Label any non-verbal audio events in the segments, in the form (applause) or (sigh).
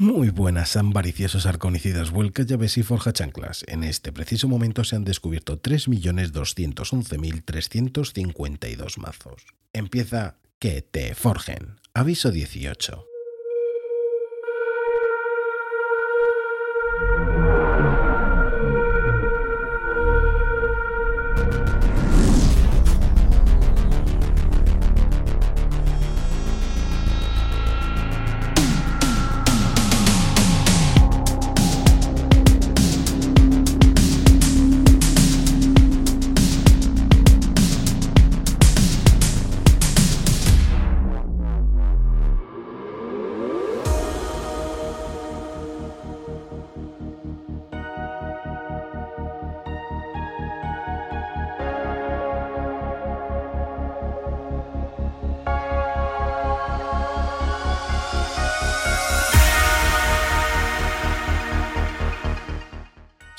Muy buenas, ambariciosos arconicidas, vuelcas, llaves y forja chanclas. En este preciso momento se han descubierto 3.211.352 mazos. Empieza que te forjen. Aviso 18.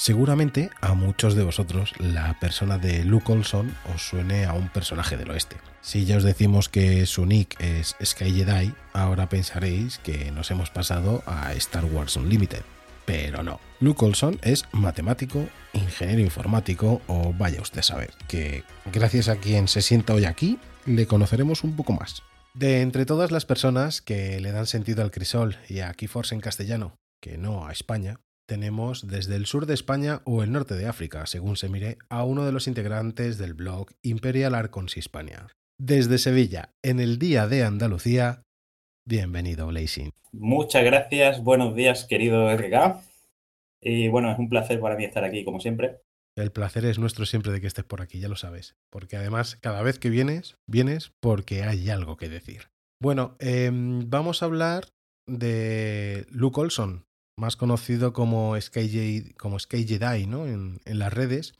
Seguramente a muchos de vosotros la persona de Luke Olson os suene a un personaje del oeste. Si ya os decimos que su nick es Sky Jedi, ahora pensaréis que nos hemos pasado a Star Wars Unlimited. Pero no. Luke Olson es matemático, ingeniero informático o vaya usted a saber, que gracias a quien se sienta hoy aquí, le conoceremos un poco más. De entre todas las personas que le dan sentido al crisol y a Keyforce en castellano, que no a España, tenemos desde el sur de España o el norte de África, según se mire, a uno de los integrantes del blog Imperial Arcons Hispania. Desde Sevilla, en el Día de Andalucía, bienvenido, Blazing. Muchas gracias, buenos días, querido RK. Y bueno, es un placer para mí estar aquí, como siempre. El placer es nuestro siempre de que estés por aquí, ya lo sabes. Porque además, cada vez que vienes, vienes porque hay algo que decir. Bueno, em, vamos a hablar de Luke Olson, más conocido como Sky, como Jedi ¿no? en, en, las redes,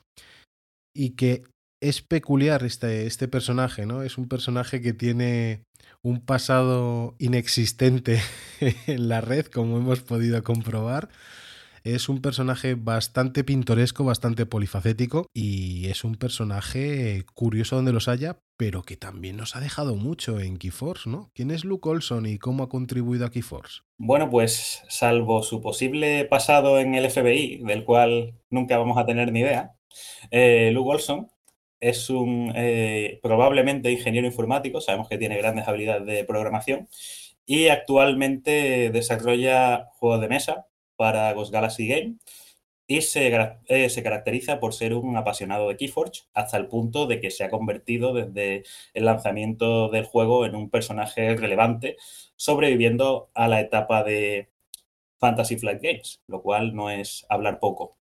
y que es peculiar este, este personaje, ¿no? Es un personaje que tiene un pasado inexistente (laughs) en la red, como hemos podido comprobar. Es un personaje bastante pintoresco, bastante polifacético y es un personaje curioso donde los haya, pero que también nos ha dejado mucho en Keyforce, ¿no? ¿Quién es Luke Olson y cómo ha contribuido a Keyforce? Bueno, pues salvo su posible pasado en el FBI, del cual nunca vamos a tener ni idea, eh, Luke Olson es un eh, probablemente ingeniero informático, sabemos que tiene grandes habilidades de programación y actualmente desarrolla juegos de mesa para Ghost Galaxy Game y se, eh, se, caracteriza por ser un apasionado de Keyforge hasta el punto de que se ha convertido desde el lanzamiento del juego en un personaje relevante, sobreviviendo a la etapa de Fantasy Flight Games, lo cual no es hablar poco.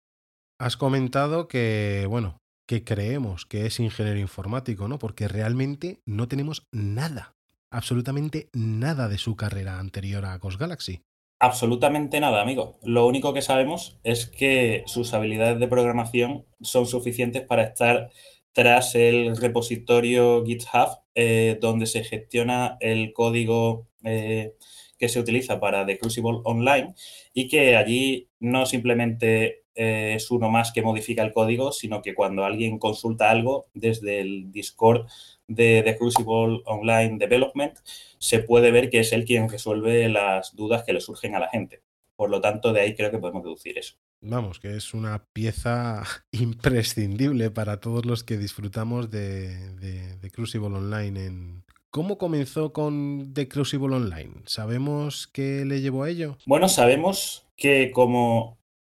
Has comentado que, bueno, que creemos que es ingeniero informático, ¿no? Porque realmente no tenemos nada, absolutamente nada de su carrera anterior a Ghost Galaxy. Absolutamente nada, amigo. Lo único que sabemos es que sus habilidades de programación son suficientes para estar tras el repositorio GitHub, eh, donde se gestiona el código eh, que se utiliza para The Crucible Online y que allí no simplemente eh, es uno más que modifica el código, sino que cuando alguien consulta algo desde el Discord de The Crucible Online Development, se puede ver que es él quien resuelve las dudas que le surgen a la gente. Por lo tanto, de ahí creo que podemos deducir eso. Vamos, que es una pieza (laughs) imprescindible para todos los que disfrutamos de, de, de Crucible Online. En... ¿Cómo comenzó con The Crucible Online? ¿Sabemos qué le llevó a ello? Bueno, sabemos que como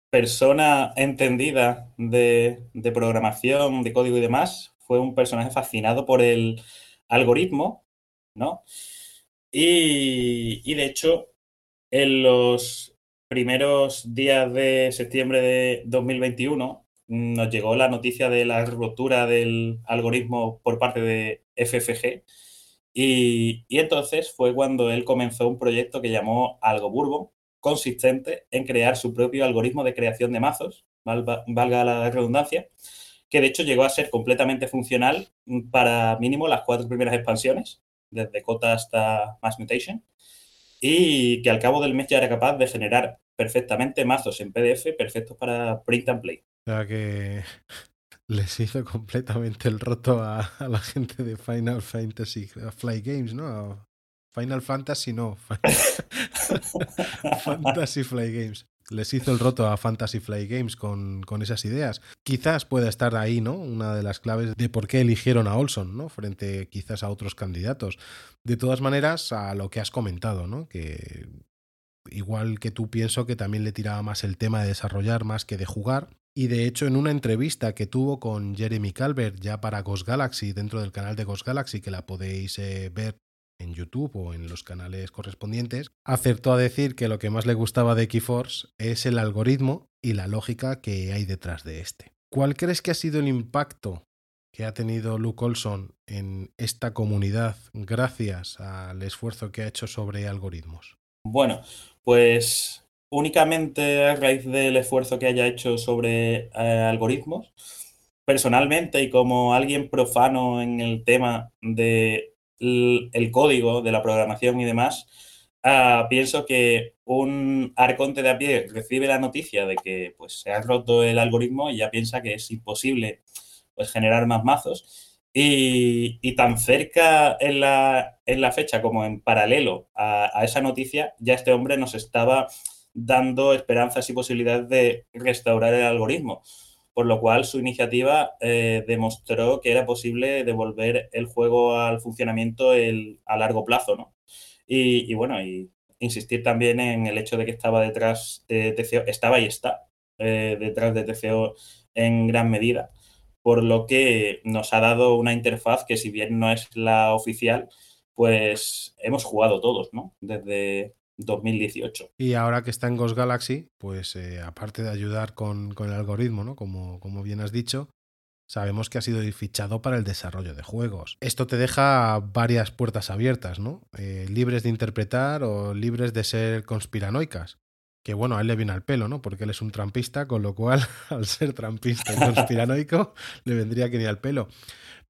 persona entendida de, programación, de código y demás, fue un personaje fascinado por el algoritmo, ¿no? Y, de hecho, en los primeros días de septiembre de 2021 nos llegó la noticia de la ruptura del algoritmo por parte de FFG. Y, entonces fue cuando él comenzó un proyecto que llamó Algo Bourbon, consistente en crear su propio algoritmo de creación de mazos, valga la redundancia, que de hecho llegó a ser completamente funcional para mínimo las cuatro primeras expansiones, desde Cota hasta Mass Mutation, y que al cabo del mes ya era capaz de generar perfectamente mazos en PDF perfectos para print and play. O sea que (laughs) les hizo completamente el roto a, a la gente de Final Fantasy Fly Games, ¿no? Final Fantasy no. (laughs) Fantasy Flight Games. Les hizo el roto a Fantasy Flight Games con, con, esas ideas. Quizás pueda estar ahí, ¿no? Una de las claves de por qué eligieron a Olson, ¿no? Frente quizás a otros candidatos. De todas maneras, a lo que has comentado, ¿no? Que igual que tú pienso que también le tiraba más el tema de desarrollar más que de jugar. Y de hecho, en una entrevista que tuvo con Jeremy Calvert ya para Ghost Galaxy, dentro del canal de Ghost Galaxy, que la podéis eh, ver en YouTube o en los canales correspondientes, acertó a decir que lo que más le gustaba de Keyforce es el algoritmo y la lógica que hay detrás de este. ¿Cuál crees que ha sido el impacto que ha tenido Luke Olson en esta comunidad gracias al esfuerzo que ha hecho sobre algoritmos? Bueno, pues únicamente a raíz del esfuerzo que haya hecho sobre eh, algoritmos, personalmente y como alguien profano en el tema de el código de la programación y demás, uh, pienso que un arconte de a pie recibe la noticia de que pues, se ha roto el algoritmo y ya piensa que es imposible pues, generar más mazos. Y, y tan cerca en la, en la, fecha como en paralelo a, a, esa noticia, ya este hombre nos estaba dando esperanzas y posibilidades de restaurar el algoritmo por lo cual su iniciativa eh, demostró que era posible devolver el juego al funcionamiento el, a largo plazo, ¿no? Y, bueno, y insistir también en el hecho de que estaba detrás de TCO, estaba y está eh, detrás de TCO en gran medida, por lo que nos ha dado una interfaz que si bien no es la oficial, pues hemos jugado todos, ¿no? Desde, 2018. Y ahora que está en Ghost Galaxy, pues eh, aparte de ayudar con, el algoritmo, ¿no? Como, como bien has dicho, sabemos que ha sido fichado para el desarrollo de juegos. Esto te deja varias puertas abiertas, ¿no? Eh, libres de interpretar o libres de ser conspiranoicas. Que bueno, a él le viene al pelo, ¿no? Porque él es un trampista, con lo cual, (laughs) al ser trampista y conspiranoico, (laughs) le vendría que ni al pelo.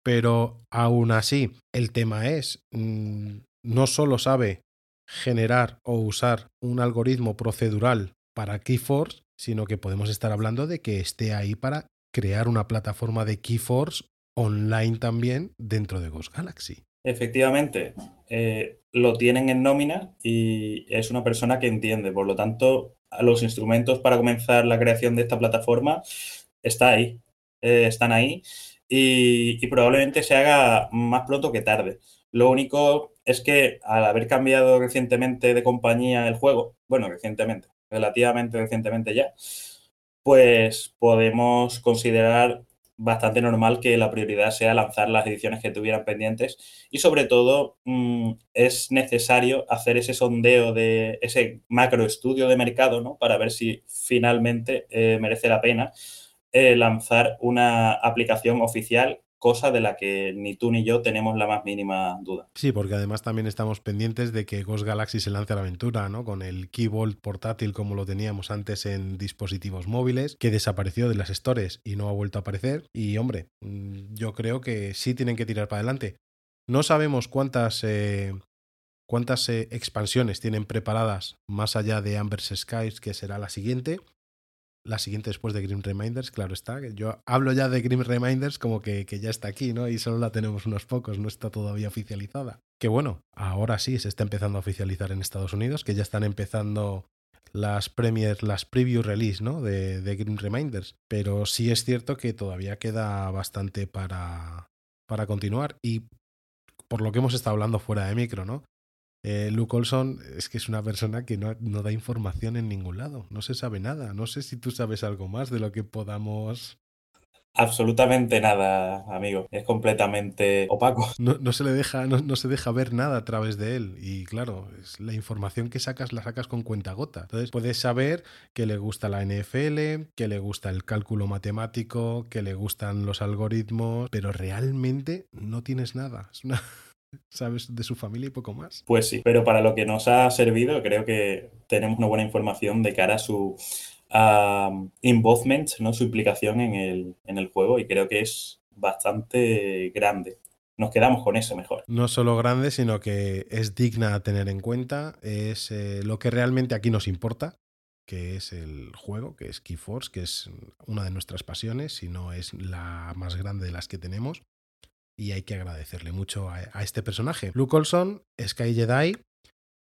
Pero aún así, el tema es, mmm, no solo sabe generar o usar un algoritmo procedural para Keyforce, sino que podemos estar hablando de que esté ahí para crear una plataforma de Keyforce online también dentro de Ghost Galaxy. Efectivamente, eh, lo tienen en nómina y es una persona que entiende. Por lo tanto, los instrumentos para comenzar la creación de esta plataforma está ahí, eh, están ahí y, y probablemente se haga más pronto que tarde. Lo único es que al haber cambiado recientemente de compañía el juego, bueno, recientemente, relativamente recientemente ya, pues podemos considerar bastante normal que la prioridad sea lanzar las ediciones que tuvieran pendientes y sobre todo mmm, es necesario hacer ese sondeo de ese macro estudio de mercado ¿no? para ver si finalmente eh, merece la pena eh, lanzar una aplicación oficial cosa de la que ni tú ni yo tenemos la más mínima duda. Sí, porque además también estamos pendientes de que Ghost Galaxy se lance a la aventura, ¿no? Con el Keyboard portátil como lo teníamos antes en dispositivos móviles, que desapareció de las stores y no ha vuelto a aparecer. Y hombre, mm, yo creo que sí tienen que tirar para adelante. No sabemos cuántas... Eh, cuántas eh, expansiones tienen preparadas más allá de Amber's Skies, que será la siguiente, la siguiente después de Grim Reminders, claro está. Yo hablo ya de Grim Reminders como que, que, ya está aquí, ¿no? Y solo la tenemos unos pocos, no está todavía oficializada. Que bueno, ahora sí se está empezando a oficializar en Estados Unidos, que ya están empezando las premiers, las preview release, ¿no? De, de Grim Reminders. Pero sí es cierto que todavía queda bastante para, para continuar. Y por lo que hemos estado hablando fuera de micro, ¿no? Eh, Luke Olson es que es una persona que no, no, da información en ningún lado, no se sabe nada. No sé si tú sabes algo más de lo que podamos... Absolutamente nada, amigo. Es completamente opaco. (laughs) No, no se le deja, no, no, se deja ver nada a través de él. Y claro, es la información que sacas la sacas con cuenta gota. Entonces puedes saber que le gusta la NFL, que le gusta el cálculo matemático, que le gustan los algoritmos, pero realmente no tienes nada. Es una sabes de su familia y poco más. Pues sí, pero para lo que nos ha servido, creo que tenemos una buena información de cara a su uh, involvement, ¿no? su implicación en el, en el juego, y creo que es bastante grande. Nos quedamos con eso mejor. No solo grande, sino que es digna a tener en cuenta, es eh, lo que realmente aquí nos importa, que es el juego, que es Keyforce, que es una de nuestras pasiones, si no es la más grande de las que tenemos y hay que agradecerle mucho a, este personaje. Luke Olson, Sky Jedi,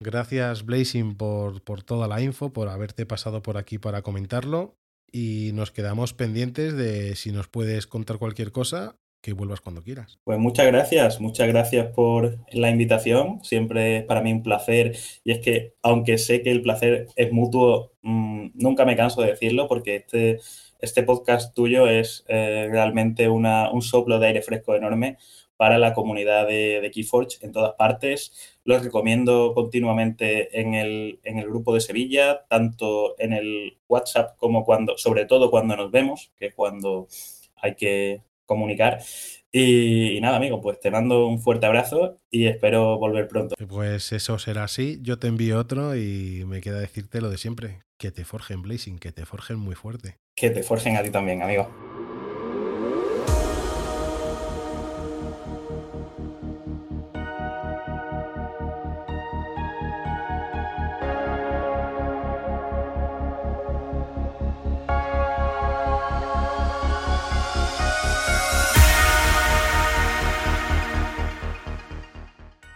Gracias, Blazing, por, por toda la info, por haberte pasado por aquí para comentarlo. Y nos quedamos pendientes de si nos puedes contar cualquier cosa, que vuelvas cuando quieras. Pues muchas gracias, muchas gracias por la invitación. Siempre es para mí un placer. Y es que, aunque sé que el placer es mutuo, mmm, nunca me canso de decirlo porque este, este podcast tuyo es eh, realmente una, un soplo de aire fresco enorme para la comunidad de, Keyforge en todas partes. Los recomiendo continuamente en el, en el, grupo de Sevilla, tanto en el WhatsApp como cuando, sobre todo cuando nos vemos, que es cuando hay que comunicar. Y, y, nada, amigo, pues te mando un fuerte abrazo y espero volver pronto. Pues eso será así. Yo te envío otro y me queda decirte lo de siempre. Que te forjen Blazing, que te forjen muy fuerte. Que te forjen a ti también, amigo.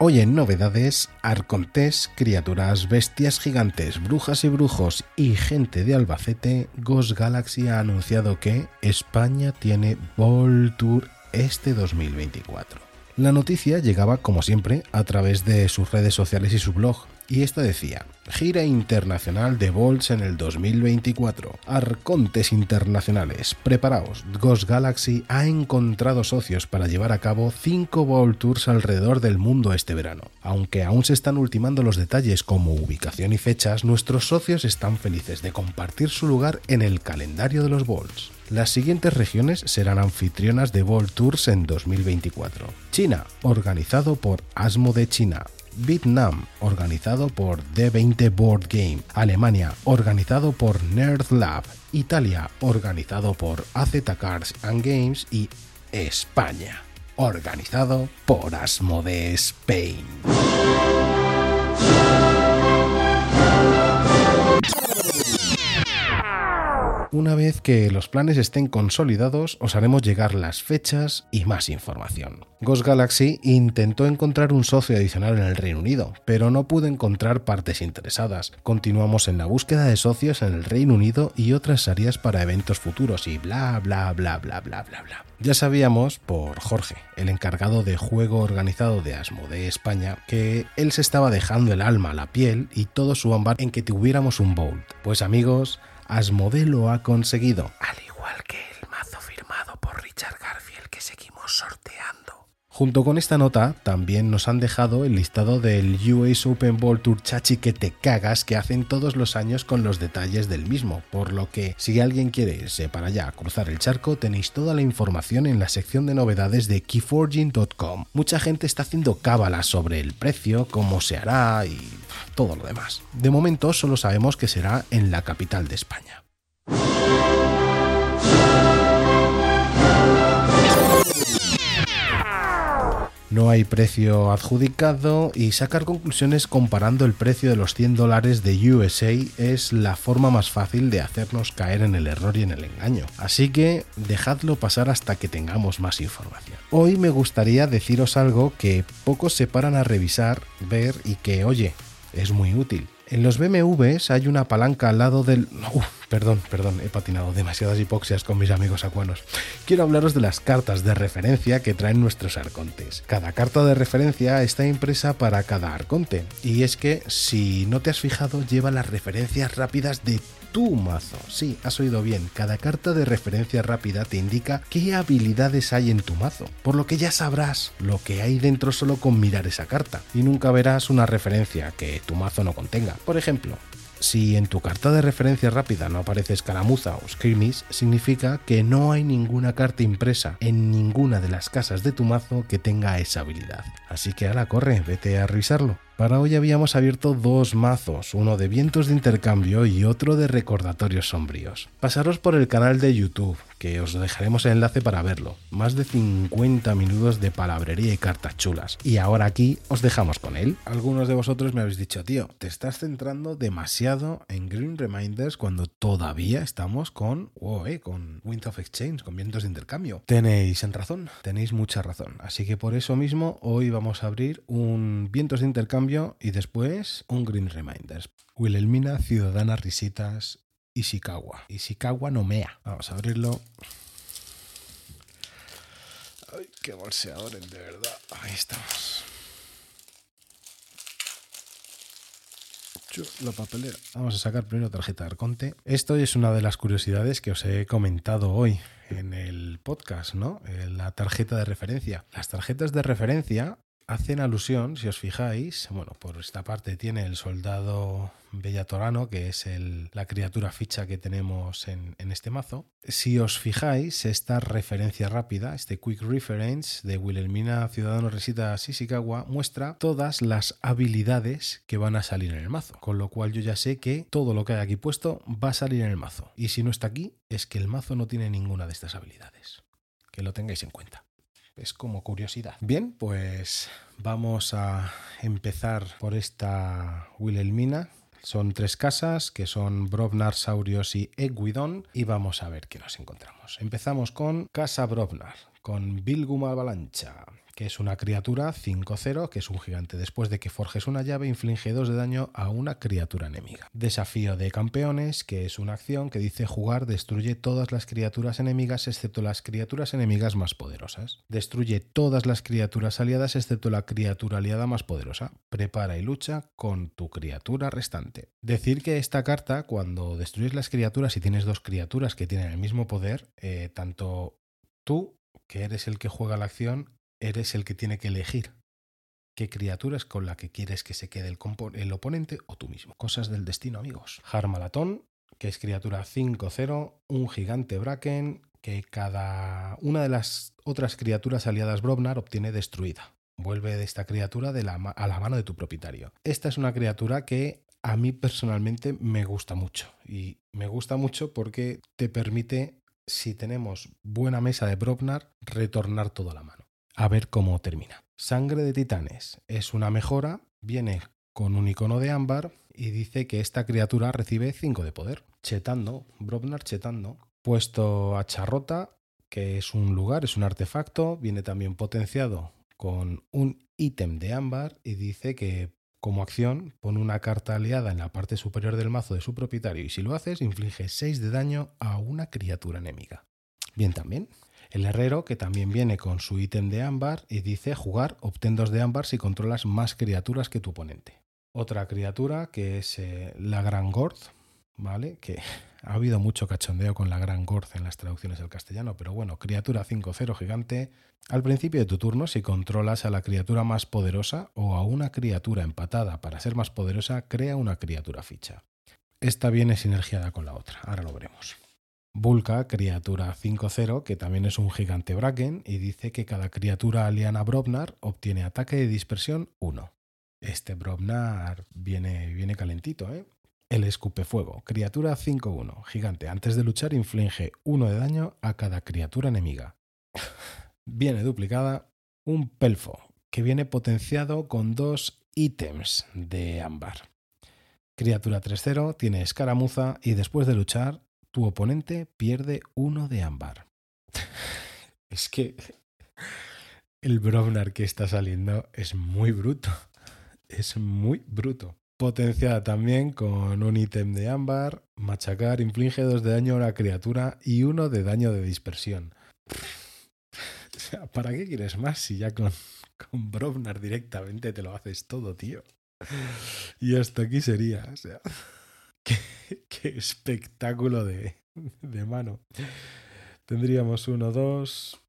Hoy en novedades, arcontés, criaturas, bestias gigantes, brujas y brujos y gente de Albacete, Ghost Galaxy ha anunciado que España tiene Ball Tour este 2024. La noticia llegaba, como siempre, a través de sus redes sociales y su blog, y esta decía, gira internacional de Bolts en el 2024, Arcontes internacionales, preparaos, Ghost Galaxy ha encontrado socios para llevar a cabo 5 Ball Tours alrededor del mundo este verano. Aunque aún se están ultimando los detalles como ubicación y fechas, nuestros socios están felices de compartir su lugar en el calendario de los Balls. Las siguientes regiones serán anfitrionas de Ball Tours en 2024. China, organizado por Asmo de China. Vietnam, organizado por D20 Board Game. Alemania, organizado por Nerd Lab. Italia, organizado por AZ Cards and Games. Y España, organizado por Asmode Spain. Una vez que los planes estén consolidados, os haremos llegar las fechas y más información. Ghost Galaxy intentó encontrar un socio adicional en el Reino Unido, pero no pudo encontrar partes interesadas. Continuamos en la búsqueda de socios en el Reino Unido y otras áreas para eventos futuros y bla bla bla bla bla bla bla. Ya sabíamos por Jorge, el encargado de juego organizado de Asmo de España, que él se estaba dejando el alma, la piel y todo su ámbar en que tuviéramos un Bolt. Pues amigos, Asmodee lo ha conseguido, al igual que el mazo firmado por Richard Garfield que seguimos sorteando. Junto con esta nota, también nos han dejado el listado del US Open Ball Tour Chachi que te cagas que hacen todos los años con los detalles del mismo, por lo que si alguien quiere irse para allá a cruzar el charco, tenéis toda la información en la sección de novedades de keyforging.com. Mucha gente está haciendo cábalas sobre el precio, cómo se hará y todo lo demás. De momento solo sabemos que será en la capital de España. No hay precio adjudicado y sacar conclusiones comparando el precio de los 100 dólares de USA es la forma más fácil de hacernos caer en el error y en el engaño. Así que dejadlo pasar hasta que tengamos más información. Hoy me gustaría deciros algo que pocos se paran a revisar, ver y que, oye, es muy útil. En los BMWs hay una palanca al lado del... Uf, perdón, perdón, he patinado demasiadas hipoxias con mis amigos acuanos. Quiero hablaros de las cartas de referencia que traen nuestros arcontes. Cada carta de referencia está impresa para cada arconte. Y es que, si no te has fijado, lleva las referencias rápidas de tu mazo. Sí, has oído bien, cada carta de referencia rápida te indica qué habilidades hay en tu mazo, por lo que ya sabrás lo que hay dentro solo con mirar esa carta, y nunca verás una referencia que tu mazo no contenga. Por ejemplo, si en tu carta de referencia rápida no aparece escaramuza o skirmish, significa que no hay ninguna carta impresa en ninguna de las casas de tu mazo que tenga esa habilidad. Así que ala, corre, vete a revisarlo. Para hoy habíamos abierto dos mazos, uno de vientos de intercambio y otro de recordatorios sombríos. Pasaros por el canal de YouTube, que os dejaremos el enlace para verlo. Más de 50 minutos de palabrería y cartas chulas. Y ahora aquí os dejamos con él. Algunos de vosotros me habéis dicho, tío, te estás centrando demasiado en Green Reminders cuando todavía estamos con, wow, eh, con Winds of Exchange, con vientos de intercambio. Tenéis en razón, tenéis mucha razón. Así que por eso mismo hoy vamos a abrir un vientos de intercambio cambio y después un Green Reminders. Wilhelmina, Ciudadana Risitas, Ishikawa. Ishikawa no mea. Vamos a abrirlo. Ay, qué bolseadores, de verdad. Ahí estamos. La papelera. Vamos a sacar primero tarjeta de Arconte. Esto es una de las curiosidades que os he comentado hoy en el podcast, ¿no? La tarjeta de referencia. Las tarjetas de referencia hacen alusión, si os fijáis, bueno, por esta parte tiene el soldado Bellatorano, que es la criatura ficha que tenemos en, este mazo. Si os fijáis, esta referencia rápida, este Quick Reference de Wilhelmina Ciudadano Resita Sisikawa, muestra todas las habilidades que van a salir en el mazo. Con lo cual yo ya sé que todo lo que hay aquí puesto va a salir en el mazo. Y si no está aquí, es que el mazo no tiene ninguna de estas habilidades. Que lo tengáis en cuenta es como curiosidad. Bien, pues vamos a empezar por esta Wilhelmina. Son tres casas que son Brovnar, Saurios y Eguidon y vamos a ver qué nos encontramos. Empezamos con Casa Brovnar, con Bilgum Avalancha que es una criatura 5-0, que es un gigante. Después de que forjes una llave, inflige 2 de daño a una criatura enemiga. Desafío de campeones, que es una acción que dice jugar destruye todas las criaturas enemigas excepto las criaturas enemigas más poderosas. Destruye todas las criaturas aliadas excepto la criatura aliada más poderosa. Prepara y lucha con tu criatura restante. Decir que esta carta, cuando destruyes las criaturas y tienes dos criaturas que tienen el mismo poder, eh, tanto tú que eres el que juega la acción, eres el que tiene que elegir qué criatura es con la que quieres que se quede el, oponente o tú mismo. Cosas del destino, amigos. Harmalatón, que es criatura 5-0, un gigante Bracken, que cada una de las otras criaturas aliadas Brobnar obtiene destruida. Vuelve de esta criatura a la mano de tu propietario. Esta es una criatura que a mí personalmente me gusta mucho. Y me gusta mucho porque te permite, si tenemos buena mesa de Brobnar, retornar todo a la mano a ver cómo termina. Sangre de Titanes es una mejora, viene con un icono de ámbar y dice que esta criatura recibe 5 de poder. Chetando, Brobnar chetando. Puesto a Charrota, que es un lugar, es un artefacto, viene también potenciado con un ítem de ámbar y dice que como acción pone una carta aliada en la parte superior del mazo de su propietario y si lo haces inflige 6 de daño a una criatura enemiga. Bien también. El herrero, que también viene con su ítem de ámbar, y dice jugar, obtén dos de ámbar si controlas más criaturas que tu oponente. Otra criatura que es eh, la Gran Gord, ¿vale? Que (laughs) ha habido mucho cachondeo con la Gran Gord en las traducciones del castellano, pero bueno, criatura 5-0 gigante. Al principio de tu turno, si controlas a la criatura más poderosa o a una criatura empatada para ser más poderosa, crea una criatura ficha. Esta viene sinergiada con la otra, ahora lo veremos. Vulca, criatura 5-0, que también es un gigante Bracken, y dice que cada criatura aliana Brobnar obtiene ataque de dispersión 1. Este Brobnar viene, viene calentito, ¿eh? El escupefuego, criatura 5-1, gigante. Antes de luchar inflige 1 de daño a cada criatura enemiga. (laughs) viene duplicada un pelfo, que viene potenciado con dos ítems de ámbar. Criatura 3-0 tiene escaramuza y después de luchar tu oponente pierde uno de ámbar. (laughs) es que el Brownar que está saliendo es muy bruto. Es muy bruto. Potenciada también con un ítem de ámbar, machacar inflige dos de daño a una criatura y uno de daño de dispersión. (laughs) O sea, ¿para qué quieres más si ya con, con directamente te lo haces todo, tío? Y hasta aquí sería, o sea. (laughs) Qué, espectáculo de, de, mano. Tendríamos uno, dos,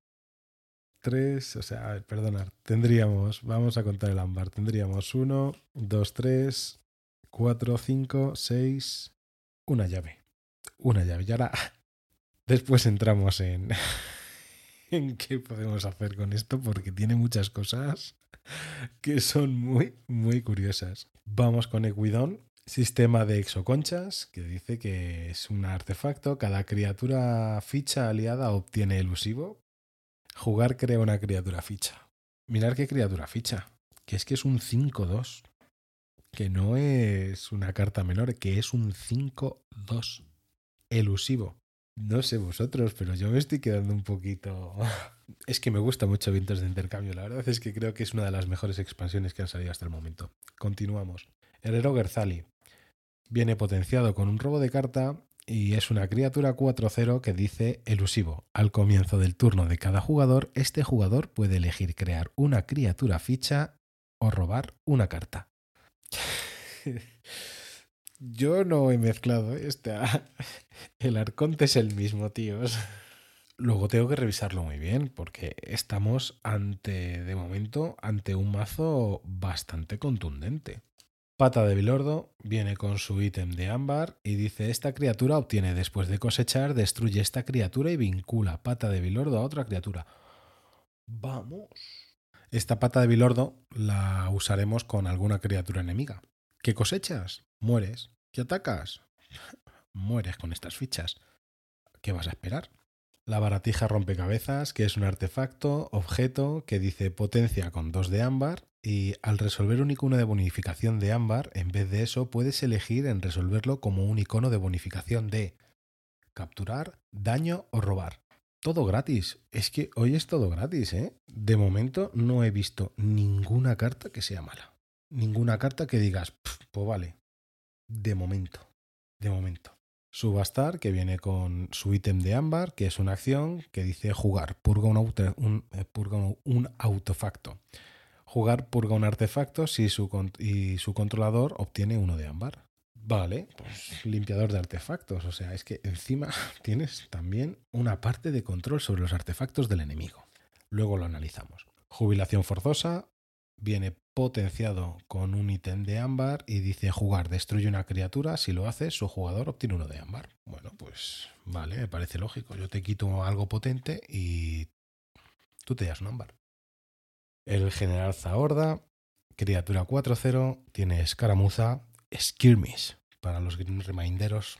tres, o sea, a ver, perdonad, tendríamos, vamos a contar el ámbar, tendríamos uno, dos, tres, cuatro, cinco, seis, una llave. Una llave. Y ahora (laughs) después entramos en, (laughs) en qué podemos hacer con esto porque tiene muchas cosas que son muy, muy curiosas. Vamos con Equidon, Sistema de exoconchas, que dice que es un artefacto. Cada criatura ficha aliada obtiene elusivo. Jugar crea una criatura ficha. Mirar qué criatura ficha. Que es que es un 5-2. Que no es una carta menor, que es un 5-2. Elusivo. No sé vosotros, pero yo me estoy quedando un poquito... (laughs) Es que me gusta mucho Vientos de Intercambio. La verdad es que creo que es una de las mejores expansiones que han salido hasta el momento. Continuamos. Herrero Gerzali. Viene potenciado con un robo de carta y es una criatura 4-0 que dice elusivo. Al comienzo del turno de cada jugador, este jugador puede elegir crear una criatura ficha o robar una carta. (laughs) Yo no he mezclado este. (laughs) El arconte es el mismo, tíos. Luego tengo que revisarlo muy bien porque estamos ante, de momento, ante un mazo bastante contundente. Pata de Bilordo viene con su ítem de ámbar y dice esta criatura obtiene después de cosechar, destruye esta criatura y vincula Pata de Bilordo a otra criatura. Vamos. Esta pata de Bilordo la usaremos con alguna criatura enemiga. ¿Qué cosechas? Mueres. ¿Qué atacas? (laughs) Mueres con estas fichas. ¿Qué vas a esperar? La baratija rompecabezas, que es un artefacto, objeto, que dice potencia con 2 de ámbar y al resolver un icono de bonificación de ámbar, en vez de eso puedes elegir en resolverlo como un icono de bonificación de capturar, daño o robar. Todo gratis. Es que hoy es todo gratis, ¿eh? De momento no he visto ninguna carta que sea mala. Ninguna carta que digas, pues vale. De momento. De momento. Subastar, que viene con su ítem de ámbar, que es una acción que dice jugar, purga un, un, eh, autofacto. Jugar purga un artefacto si su, y su controlador obtiene uno de ámbar. Vale, pues limpiador de artefactos. O sea, es que encima (laughs) tienes también una parte de control sobre los artefactos del enemigo. Luego lo analizamos. Jubilación forzosa viene potenciado con un ítem de ámbar y dice jugar, destruye una criatura. Si lo hace, su jugador obtiene uno de ámbar. Bueno, pues vale, me parece lógico. Yo te quito algo potente y tú te das un ámbar. El general Zahorda, criatura 4-0, tiene escaramuza, skirmish para los reminderos.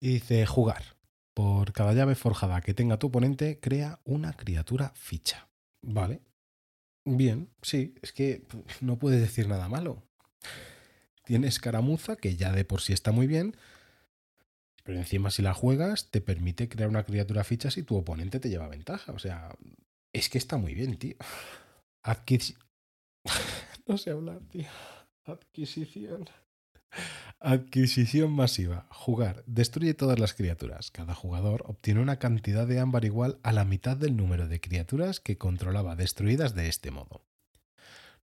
Y dice jugar. Por cada llave forjada que tenga tu oponente, crea una criatura ficha. Vale. Bien, sí, es que (laughs) no puedes decir nada malo. Tiene escaramuza, que ya de por sí está muy bien, pero encima si la juegas te permite crear una criatura ficha si tu oponente te lleva ventaja. O sea, es que está muy bien, tío. Adquisición. (laughs) no sé hablar, tío. Adquisición. Adquisición masiva. Jugar. Destruye todas las criaturas. Cada jugador obtiene una cantidad de ámbar igual a la mitad del número de criaturas que controlaba destruidas de este modo.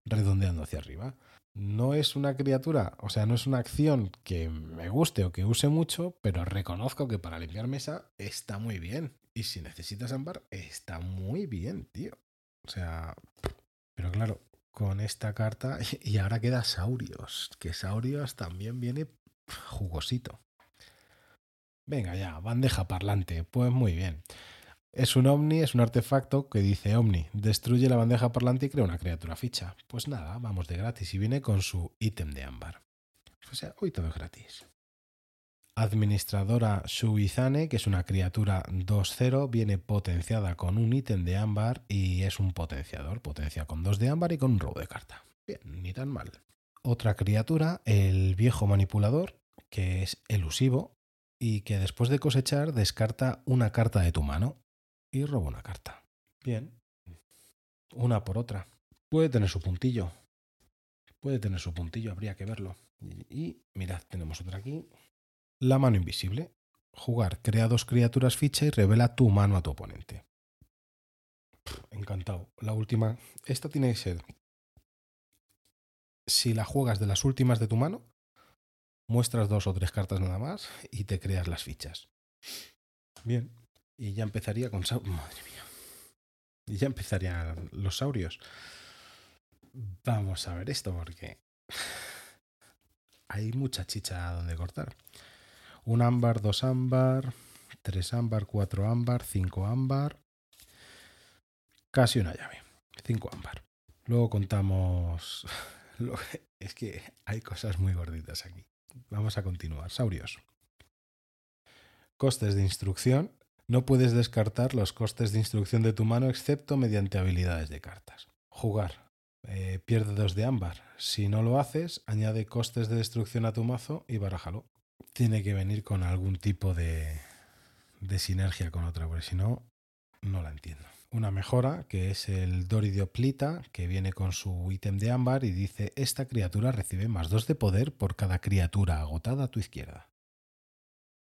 Redondeando hacia arriba. No es una criatura, o sea, no es una acción que me guste o que use mucho, pero reconozco que para limpiar mesa está muy bien. Y si necesitas ámbar, está muy bien, tío. O sea, pero claro, con esta carta. (laughs) Y ahora queda Saurios, que Saurios también viene jugosito. Venga ya, bandeja parlante. Pues muy bien. Es un Omni, es un artefacto que dice Omni, destruye la bandeja parlante y crea una criatura ficha. Pues nada, vamos de gratis y viene con su ítem de ámbar. O sea, hoy todo es gratis. Administradora Shuizane, que es una criatura 2-0, viene potenciada con un ítem de ámbar y es un potenciador. Potencia con 2 de ámbar y con un robo de carta. Bien, ni tan mal. Otra criatura, el viejo manipulador, que es elusivo y que después de cosechar descarta una carta de tu mano y roba una carta. Bien. Una por otra. Puede tener su puntillo. Puede tener su puntillo, habría que verlo. Y, y mirad, tenemos otra aquí. La mano invisible. Jugar, crea dos criaturas ficha y revela tu mano a tu oponente. encantado. La última. Esta tiene que ser. Si la juegas de las últimas de tu mano, muestras dos o tres cartas nada más y te creas las fichas. Bien. Y ya empezaría con. Madre mía. Y ya empezarían los saurios. Vamos a ver esto porque hay mucha chicha donde cortar. Un ámbar, dos ámbar, tres ámbar, cuatro ámbar, cinco ámbar. Casi una llave. Cinco ámbar. Luego contamos... (laughs) Es que hay cosas muy gorditas aquí. Vamos a continuar. Saurios. Costes de instrucción. No puedes descartar los costes de instrucción de tu mano excepto mediante habilidades de cartas. Jugar. Eh, pierde dos de ámbar. Si no lo haces, añade costes de destrucción a tu mazo y barájalo tiene que venir con algún tipo de, sinergia con otra, porque si no, no la entiendo. Una mejora que es el Doridioplita, que viene con su ítem de ámbar y dice: Esta criatura recibe más 2 de poder por cada criatura agotada a tu izquierda.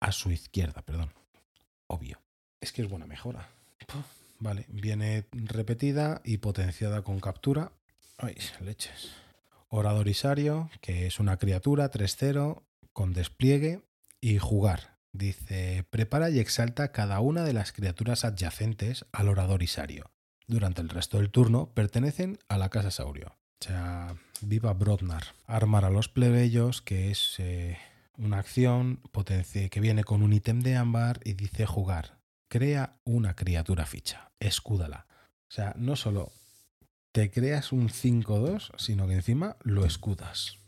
A su izquierda, perdón. Obvio. Es que es buena mejora. Vale, viene repetida y potenciada con captura. Ay, leches. Oradorisario, que es una criatura 3-0 con despliegue y jugar. Dice, prepara y exalta cada una de las criaturas adyacentes al oradorisario. Durante el resto del turno pertenecen a la casa Saurio. O sea, viva Brodnar. Armar a los plebeyos, que es eh, una acción que viene con un ítem de ámbar y dice jugar crea una criatura ficha, escúdala. O sea, no solo te creas un 5-2, sino que encima lo escudas.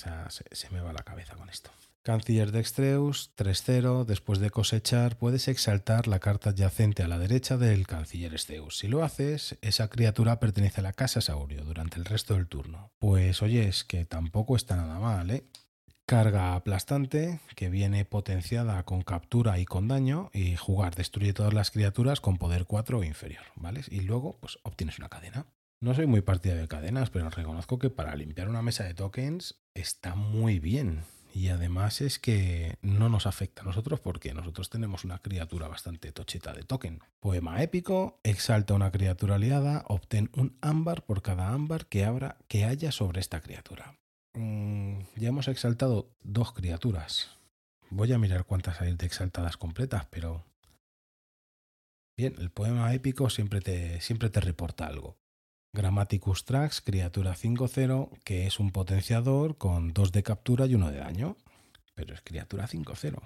Sea, se, me va la cabeza con esto. Canciller Dextreus, 3-0. Después de cosechar, puedes exaltar la carta adyacente a la derecha del Canciller Dextreus. Si lo haces, esa criatura pertenece a la casa Saurio durante el resto del turno. Pues oye, es que tampoco está nada mal, ¿eh? Carga aplastante que viene potenciada con captura y con daño y jugar destruye todas las criaturas con poder 4 o inferior, ¿vale? Y luego pues obtienes una cadena. No soy muy partidario de cadenas, pero reconozco que para limpiar una mesa de tokens está muy bien. Y además es que no nos afecta a nosotros porque nosotros tenemos una criatura bastante tocheta de token. Poema épico, exalta una criatura aliada, obtén un ámbar por cada ámbar que, abra, que haya sobre esta criatura. Mm, ya hemos exaltado dos criaturas. Voy a mirar cuántas hay de exaltadas completas, pero... Bien, el poema épico siempre te, siempre te reporta algo. Grammaticus Trax, criatura 5-0, que es un potenciador con 2 de captura y 1 de daño. Pero es criatura 5-0.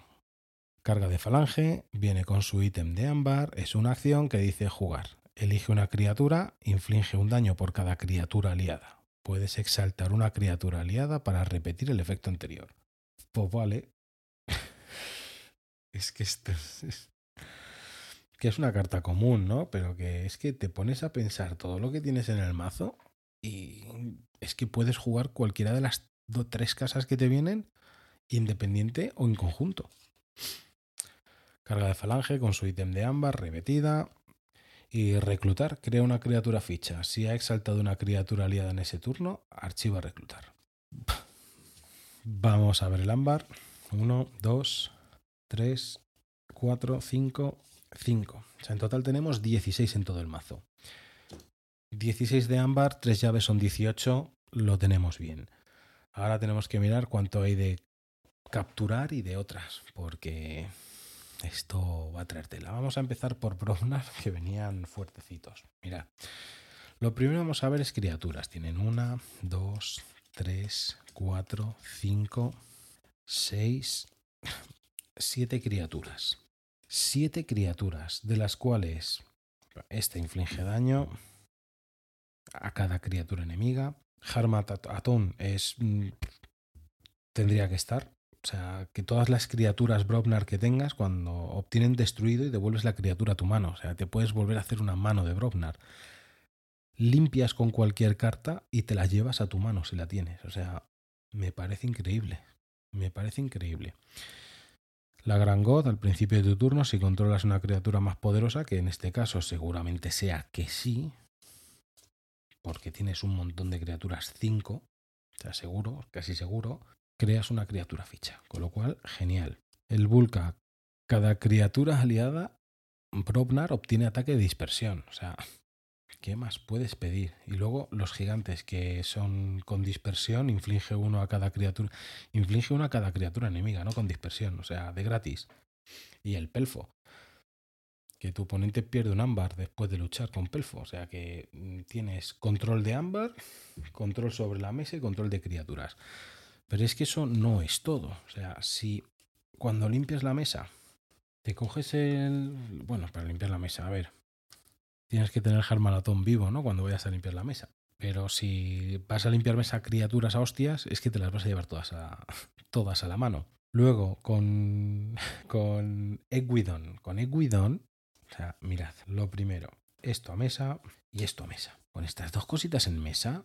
Carga de falange, viene con su ítem de ámbar, es una acción que dice jugar. Elige una criatura, inflige un daño por cada criatura aliada puedes exaltar una criatura aliada para repetir el efecto anterior. Pues vale. (laughs) es que esto es, que es una carta común, ¿no? Pero que es que te pones a pensar todo lo que tienes en el mazo y es que puedes jugar cualquiera de las tres casas que te vienen, independiente o en conjunto. Carga de falange con su ítem de ámbar repetida. Y reclutar, crea una criatura ficha. Si ha exaltado una criatura aliada en ese turno, archiva reclutar. Vamos a ver el ámbar. 1, 2, 3, 4, 5, 5. O sea, en total tenemos 16 en todo el mazo. 16 de ámbar, 3 llaves son 18, lo tenemos bien. Ahora tenemos que mirar cuánto hay de capturar y de otras, porque esto va a traértela. Vamos a empezar por Brognar, que venían fuertecitos. Mira, lo primero vamos a ver es criaturas. Tienen una, dos, tres, cuatro, cinco, seis, siete criaturas. Siete criaturas, de las cuales este inflige daño a cada criatura enemiga. Harmat Aton es. Mm, tendría que estar. O sea, que todas las criaturas Brobnar que tengas, cuando obtienen destruido y devuelves la criatura a tu mano. O sea, te puedes volver a hacer una mano de Brobnar. Limpias con cualquier carta y te la llevas a tu mano si la tienes. O sea, me parece increíble. Me parece increíble. La Gran God, al principio de tu turno, si controlas una criatura más poderosa, que en este caso seguramente sea que sí, porque tienes un montón de criaturas 5, o sea, seguro, casi seguro, creas una criatura ficha. Con lo cual, genial. El Vulca, cada criatura aliada, Brobnar obtiene ataque de dispersión. O sea, ¿qué más puedes pedir? Y luego los gigantes que son con dispersión, inflige uno a cada criatura. Inflige uno a cada criatura enemiga, no con dispersión, o sea, de gratis. Y el Pelfo. Que tu oponente pierde un ámbar después de luchar con Pelfo. O sea que mm, tienes control de ámbar, control sobre la mesa y control de criaturas. Pero es que eso no es todo. O sea, si cuando limpias la mesa te coges el... Bueno, para limpiar la mesa, a ver. Tienes que tener el maratón vivo, ¿no? Cuando vayas a limpiar la mesa. Pero si vas a limpiar mesa criaturas a hostias, es que te las vas a llevar todas a, (laughs) todas a la mano. Luego, con, (laughs) con Eguidon. Con Eguidon, o sea, mirad, lo primero, esto a mesa y esto a mesa. Con estas dos cositas en mesa,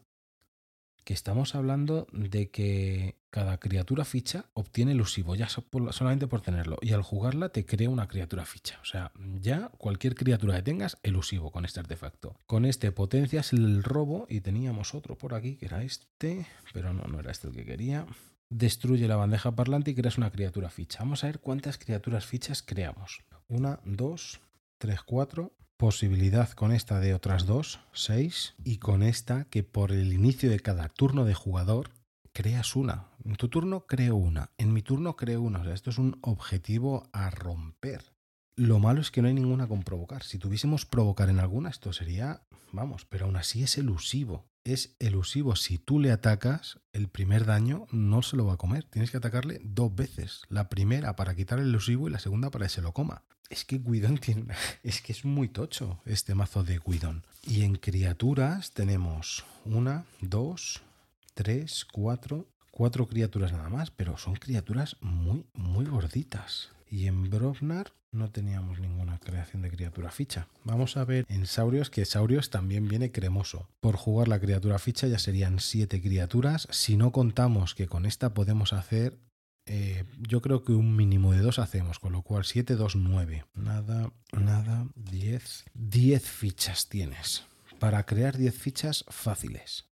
que estamos hablando de que cada criatura ficha obtiene elusivo, ya solamente por tenerlo. Y al jugarla te crea una criatura ficha. O sea, ya cualquier criatura que tengas, elusivo con este artefacto. Con este potencias el robo y teníamos otro por aquí que era este, pero no, no era este el que quería. Destruye la bandeja parlante y creas una criatura ficha. Vamos a ver cuántas criaturas fichas creamos. Una, dos, tres, cuatro, posibilidad con esta de otras dos, seis, y con esta que por el inicio de cada turno de jugador creas una. En tu turno creo una, en mi turno creo una. O sea, esto es un objetivo a romper. Lo malo es que no hay ninguna con provocar. Si tuviésemos provocar en alguna, esto sería, vamos, pero aún así es elusivo. Es elusivo. Si tú le atacas, el primer daño no se lo va a comer. Tienes que atacarle dos veces. La primera para quitar el elusivo y la segunda para que se lo coma. Es que Guidón (laughs) tiene. Es que es muy tocho este mazo de Guidón. Y en criaturas tenemos una, dos, tres, cuatro. Cuatro criaturas nada más, pero son criaturas muy, muy gorditas. Y en Brovnar no teníamos ninguna creación de criatura ficha. Vamos a ver en Saurios que Saurios también viene cremoso. Por jugar la criatura ficha ya serían 7 criaturas. Si no contamos que con esta podemos hacer, eh, yo creo que un mínimo de 2 hacemos, con lo cual 7, 2, 9. Nada, nada, 10. 10 fichas tienes. Para crear 10 fichas fáciles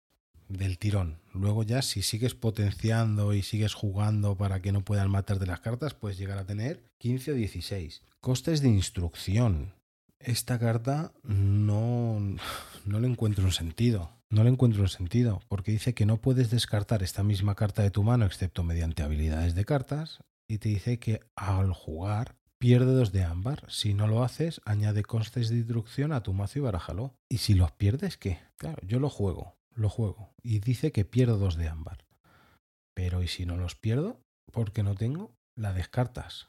del tirón. Luego ya si sigues potenciando y sigues jugando para que no puedan matar de las cartas, puedes llegar a tener 15 o 16. Costes de instrucción. Esta carta no, no le encuentro un sentido. No le encuentro sentido, porque dice que no puedes descartar esta misma carta de tu mano excepto mediante habilidades de cartas, y te dice que al jugar pierde dos de ámbar. Si no lo haces, añade costes de instrucción a tu mazo y barájalo. ¿Y si los pierdes, qué? Claro, yo lo juego lo juego y dice que pierdo dos de ámbar. Pero ¿y si no los pierdo? Porque no tengo, la descartas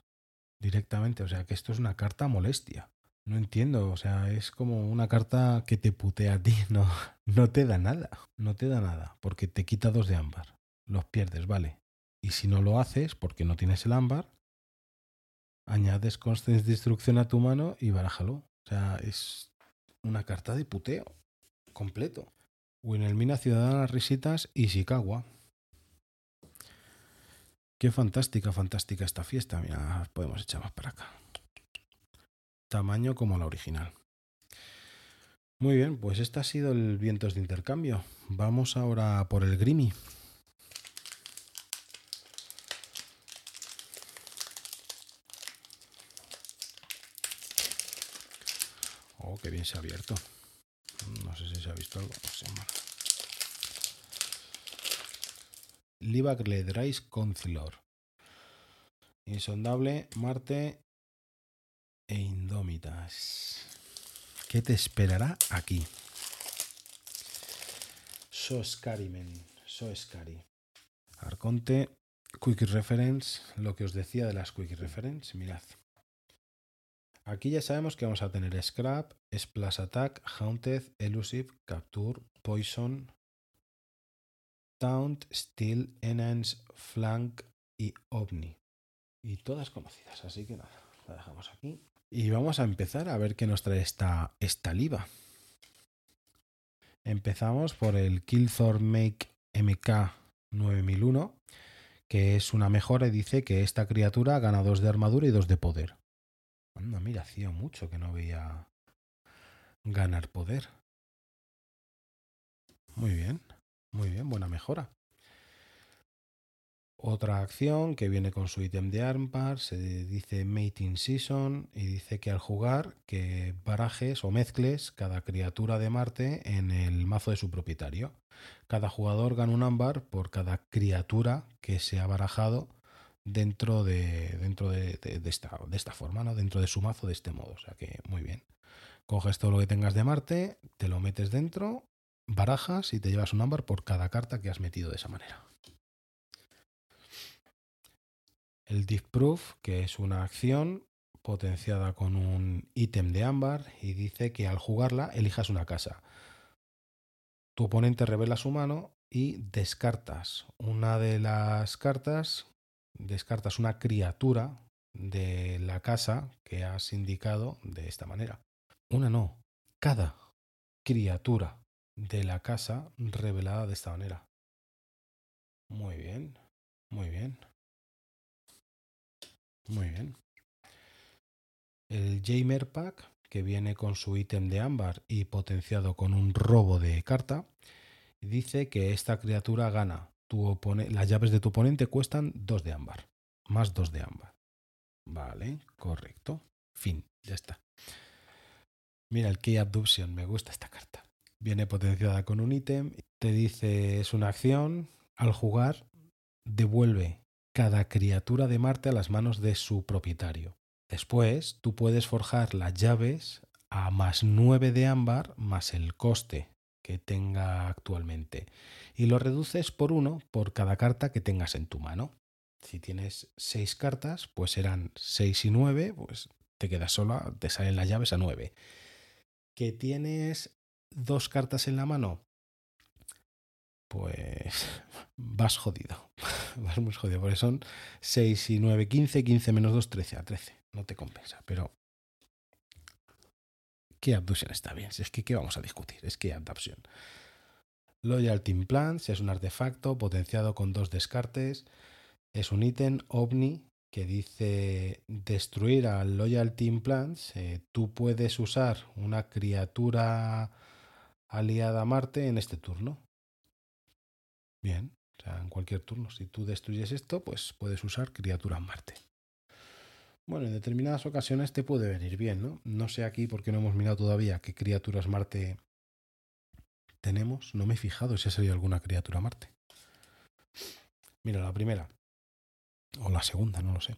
directamente. O sea que esto es una carta molestia. No entiendo, o sea, es como una carta que te putea a ti, (laughs) no, no te da nada, no te da nada, porque te quita dos de ámbar, los pierdes, vale. Y si no lo haces, porque no tienes el ámbar, añades constants de destrucción a tu mano y barájalo. O sea, es una carta de puteo completo. Winelmina Ciudadana Risitas y Chicago. Qué fantástica, fantástica esta fiesta. Mira, podemos echar más para acá. Tamaño como la original. Muy bien, pues este ha sido el Vientos de Intercambio. Vamos ahora por el Grimy. Oh, qué bien se ha abierto. No sé si se ha visto algo. Livak Ledrais Concilor. Insondable, Marte e ¿Qué te esperará aquí? So scary, men. So scary. Arconte, Quick Reference, lo que os decía de las Quick Reference, mirad. Aquí ya sabemos que vamos a tener Scrap, Splash Attack, Haunted, Elusive, Capture, Poison, Taunt, Steel, Enhance, Flank y OVNI. Y todas conocidas, así que nada, la dejamos aquí. Y vamos a empezar a ver qué nos trae esta, esta liva. Empezamos por el Killthor Make MK 9001, que es una mejora y dice que esta criatura gana dos de armadura y dos de poder. Mira, hacía mucho que no veía ganar poder. Muy bien, muy bien, buena mejora. Otra acción que viene con su ítem de armbar se dice Mating Season y dice que al jugar que barajes o mezcles cada criatura de Marte en el mazo de su propietario. Cada jugador gana un ámbar por cada criatura que se ha barajado dentro de, dentro de, esta, de esta forma, ¿no? dentro de su mazo de este modo. O sea que muy bien. Coges todo lo que tengas de Marte, te lo metes dentro, barajas y te llevas un ámbar por cada carta que has metido de esa manera. El Deep Proof, que es una acción potenciada con un ítem de ámbar y dice que al jugarla elijas una casa. Tu oponente revela su mano y descartas una de las cartas descartas una criatura de la casa que has indicado de esta manera. Una no, cada criatura de la casa revelada de esta manera. Muy bien, muy bien. Muy bien. El Jamer Pack, que viene con su ítem de ámbar y potenciado con un robo de carta, dice que esta criatura gana. Tu las llaves de tu oponente cuestan 2 de ámbar, más 2 de ámbar. Vale, correcto. Fin, ya está. Mira el Key Abduction, me gusta esta carta. Viene potenciada con un ítem, te dice es una acción, al jugar devuelve cada criatura de Marte a las manos de su propietario. Después, tú puedes forjar las llaves a más 9 de ámbar más el coste que tenga actualmente. Y lo reduces por uno por cada carta que tengas en tu mano. Si tienes 6 cartas, pues serán 6 y 9, pues te quedas sola, te salen las llaves a 9. ¿Que tienes dos cartas en la mano? Pues (laughs) vas jodido. (laughs) Vas muy jodido, porque son 6 y 9, 15, 15 menos 2, 13 a 13. No te compensa, pero ¿qué abduction está bien? Si es que, ¿qué vamos a discutir? Es que abduction. Loyalty Implants es un artefacto potenciado con dos descartes. Es un ítem ovni que dice destruir al Loyalty Implants. Eh, tú puedes usar una criatura aliada a Marte en este turno. Bien, o sea, en cualquier turno. Si tú destruyes esto, pues puedes usar criatura Marte. Bueno, en determinadas ocasiones te puede venir bien, ¿no? No sé aquí porque no hemos mirado todavía qué criaturas Marte tenemos. No me he fijado si ha salido alguna criatura Marte. Mira, la primera. O la segunda, no lo sé.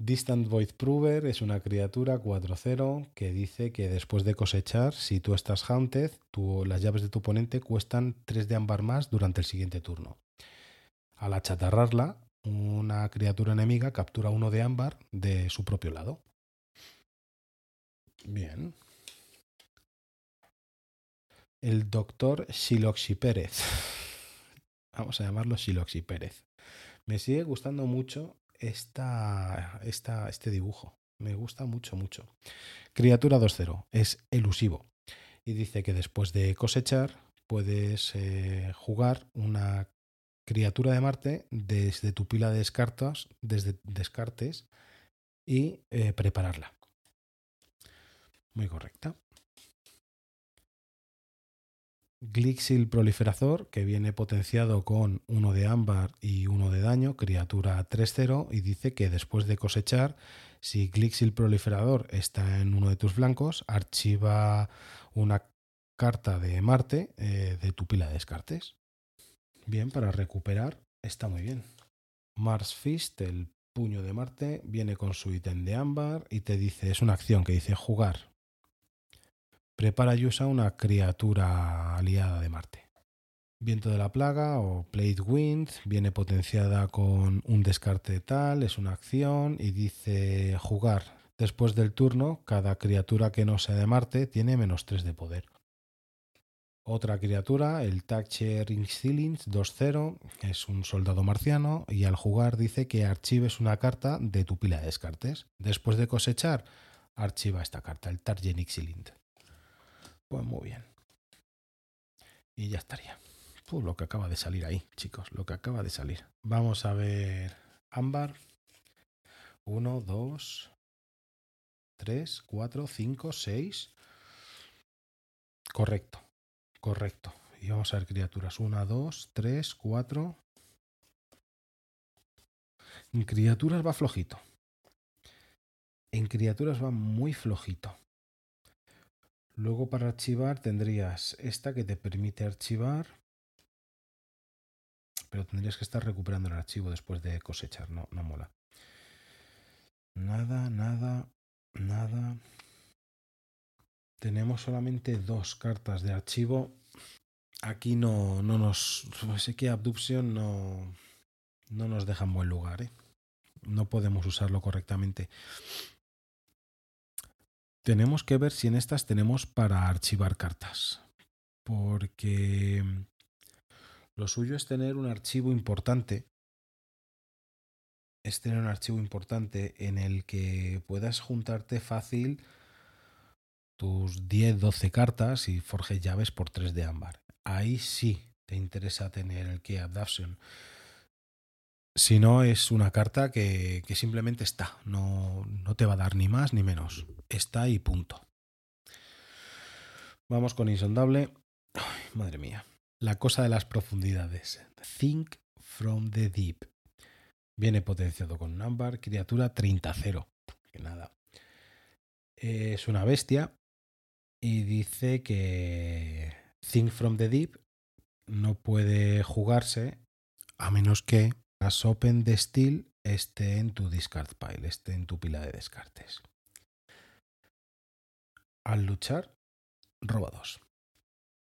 Distant Void Prover es una criatura 4-0 que dice que después de cosechar, si tú estás Haunted, las llaves de tu oponente cuestan 3 de ámbar más durante el siguiente turno. Al achatarrarla, una criatura enemiga captura uno de ámbar de su propio lado. Bien. El doctor Siloxi Pérez. (laughs) Vamos a llamarlo Siloxi Pérez. Me sigue gustando mucho esta, este dibujo. Me gusta mucho, mucho. Criatura 2-0. Es elusivo. Y dice que después de cosechar puedes eh, jugar una criatura de Marte desde tu pila de descartas, desde descartes y eh, prepararla. Muy correcta. Glixil proliferador, que viene potenciado con uno de ámbar y uno de daño, criatura 3-0, y dice que después de cosechar, si Glixil proliferador está en uno de tus flancos, archiva una carta de Marte eh, de tu pila de descartes. Bien, para recuperar está muy bien. Mars Fist, el puño de Marte, viene con su ítem de ámbar y te dice, es una acción que dice jugar Prepara y usa una criatura aliada de Marte. Viento de la plaga o Plate Wind viene potenciada con un descarte tal, es una acción y dice jugar. Después del turno, cada criatura que no sea de Marte tiene menos 3 de poder. Otra criatura, el Thatcher Inxilins 2-0, es un soldado marciano y al jugar dice que archives una carta de tu pila de descartes. Después de cosechar, archiva esta carta, el Thatcher Inxilins. Pues muy bien. Y ya estaría. Pues lo que acaba de salir ahí, chicos, lo que acaba de salir. Vamos a ver ámbar. 1, 2, 3, 4, 5, 6. Correcto, correcto. Y vamos a ver criaturas. 1, 2, 3, 4. En criaturas va flojito. En criaturas va muy flojito. Luego para archivar tendrías esta que te permite archivar, pero tendrías que estar recuperando el archivo después de cosechar, no, no mola. Nada, nada, nada. Tenemos solamente dos cartas de archivo. Aquí no, no nos... Sé que Abduction no, no nos deja en buen lugar. ¿eh? No podemos usarlo correctamente. Tenemos que ver si en estas tenemos para archivar cartas. Porque lo suyo es tener un archivo importante. Es tener un archivo importante en el que puedas juntarte fácil tus 10, 12 cartas y forjes llaves por 3 de ámbar. Ahí sí te interesa tener el Key Abduction. Si no, es una carta que, simplemente está. No, no te va a dar ni más ni menos. Está y punto. Vamos con Insondable. Madre mía. La cosa de las profundidades. Think from the deep. Viene potenciado con un ámbar, criatura 30-0. Que nada. Es una bestia y dice que Think from the deep no puede jugarse a menos que las Open de Steel esté en tu discard pile, esté en tu pila de descartes. Al luchar, roba dos.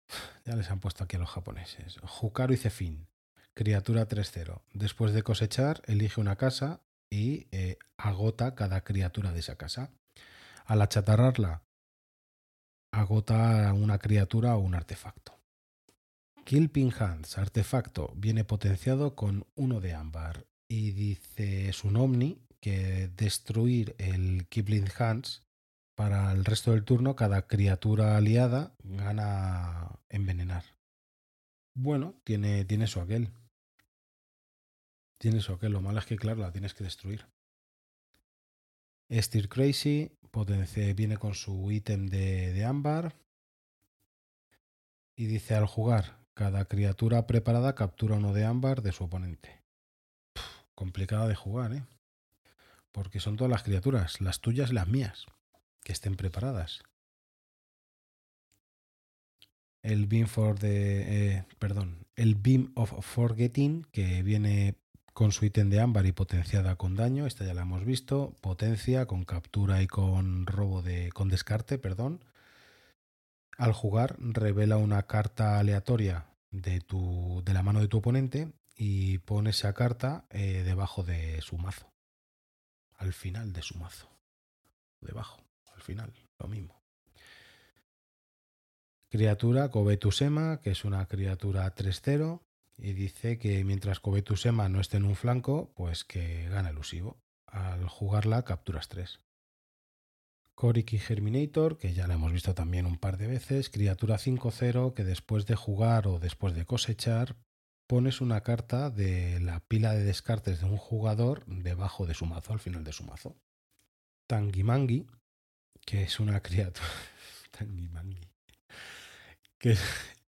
(sighs) Ya les han puesto aquí a los japoneses. Jukaru y Cefin, criatura 3-0. Después de cosechar, elige una casa y eh, agota cada criatura de esa casa. Al achatarrarla, agota una criatura o un artefacto. Kilping Hands, artefacto, viene potenciado con uno de ámbar y dice su Omni que destruir el Kipling Hands para el resto del turno cada criatura aliada gana envenenar. Bueno, tiene, tiene su aquel. Tiene su aquel. Lo malo es que, claro, la tienes que destruir. Steer Crazy potencia, viene con su ítem de, de ámbar. Y dice al jugar, cada criatura preparada captura uno de ámbar de su oponente. Complicada de jugar, ¿eh? Porque son todas las criaturas, las tuyas y las mías, que estén preparadas. El Beam for the, eh, perdón, el Beam of Forgetting que viene con su ítem de ámbar y potenciada con daño, esta ya la hemos visto, potencia con captura y con robo de con descarte, perdón. Al jugar revela una carta aleatoria de tu de la mano de tu oponente y pone esa carta eh, debajo de su mazo. Al final de su mazo. Debajo, al final, lo mismo. Criatura Cobetusema, que es una criatura 3-0, y dice que mientras Cobetusema no esté en un flanco, pues que gana elusivo. Al jugarla capturas 3. Koriki Germinator, que ya la hemos visto también un par de veces, criatura 5-0 que después de jugar o después de cosechar pones una carta de la pila de descartes de un jugador debajo de su mazo, al final de su mazo. Tangimangi, que es una criatura... (laughs) Tangimangi. Que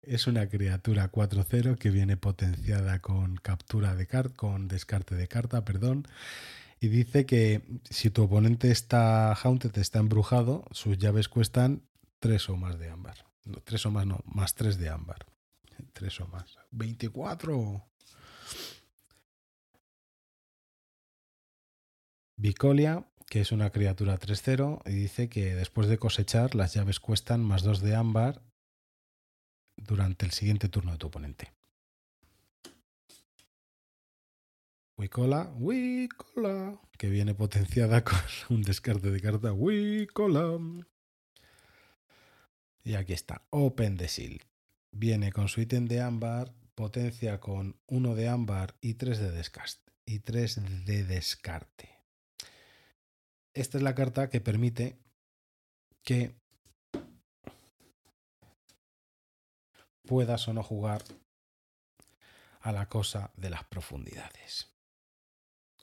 es una criatura 4-0 que viene potenciada con captura de carta, con descarte de carta, perdón. Y dice que si tu oponente está haunted, está embrujado, sus llaves cuestan 3 o más de ámbar. No, 3 o más, no, más 3 de ámbar. 3 o más. 24. Bicolia, que es una criatura 3-0, y dice que después de cosechar, las llaves cuestan más 2 de ámbar durante el siguiente turno de tu oponente. Wicola, Wicola, que viene potenciada (laughs) con un descarte de carta Wicola. Y aquí está, Open the Shield. Viene con su ítem de ámbar, potencia con uno de ámbar y tres de descarte. Y tres de descarte. Esta es la carta que permite que puedas o no jugar a la cosa de las profundidades.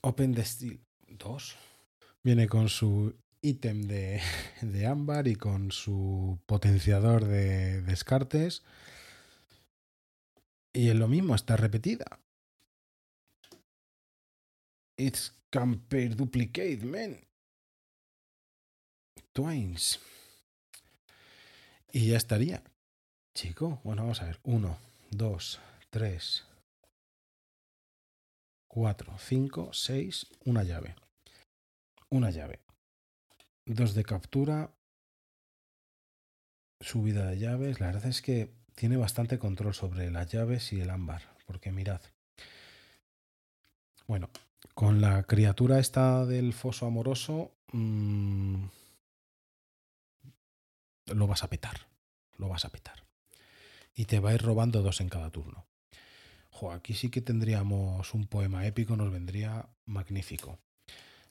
Open the Steel 2 viene con su ítem de, (laughs) de, ámbar y con su potenciador de descartes. Y es lo mismo, está repetida. It's compare duplicate, man. Twains. Y ya estaría. Chico, bueno, vamos a ver. Uno, dos, tres, cuatro, cinco, seis, una llave. Una llave. Dos de captura. Subida de llaves. La verdad es que tiene bastante control sobre las llaves y el ámbar. Porque mirad. Bueno, con la criatura esta del foso amoroso. Mmm, lo vas a petar. Lo vas a petar y te va a ir robando dos en cada turno. Aquí sí que tendríamos un poema épico, nos vendría magnífico.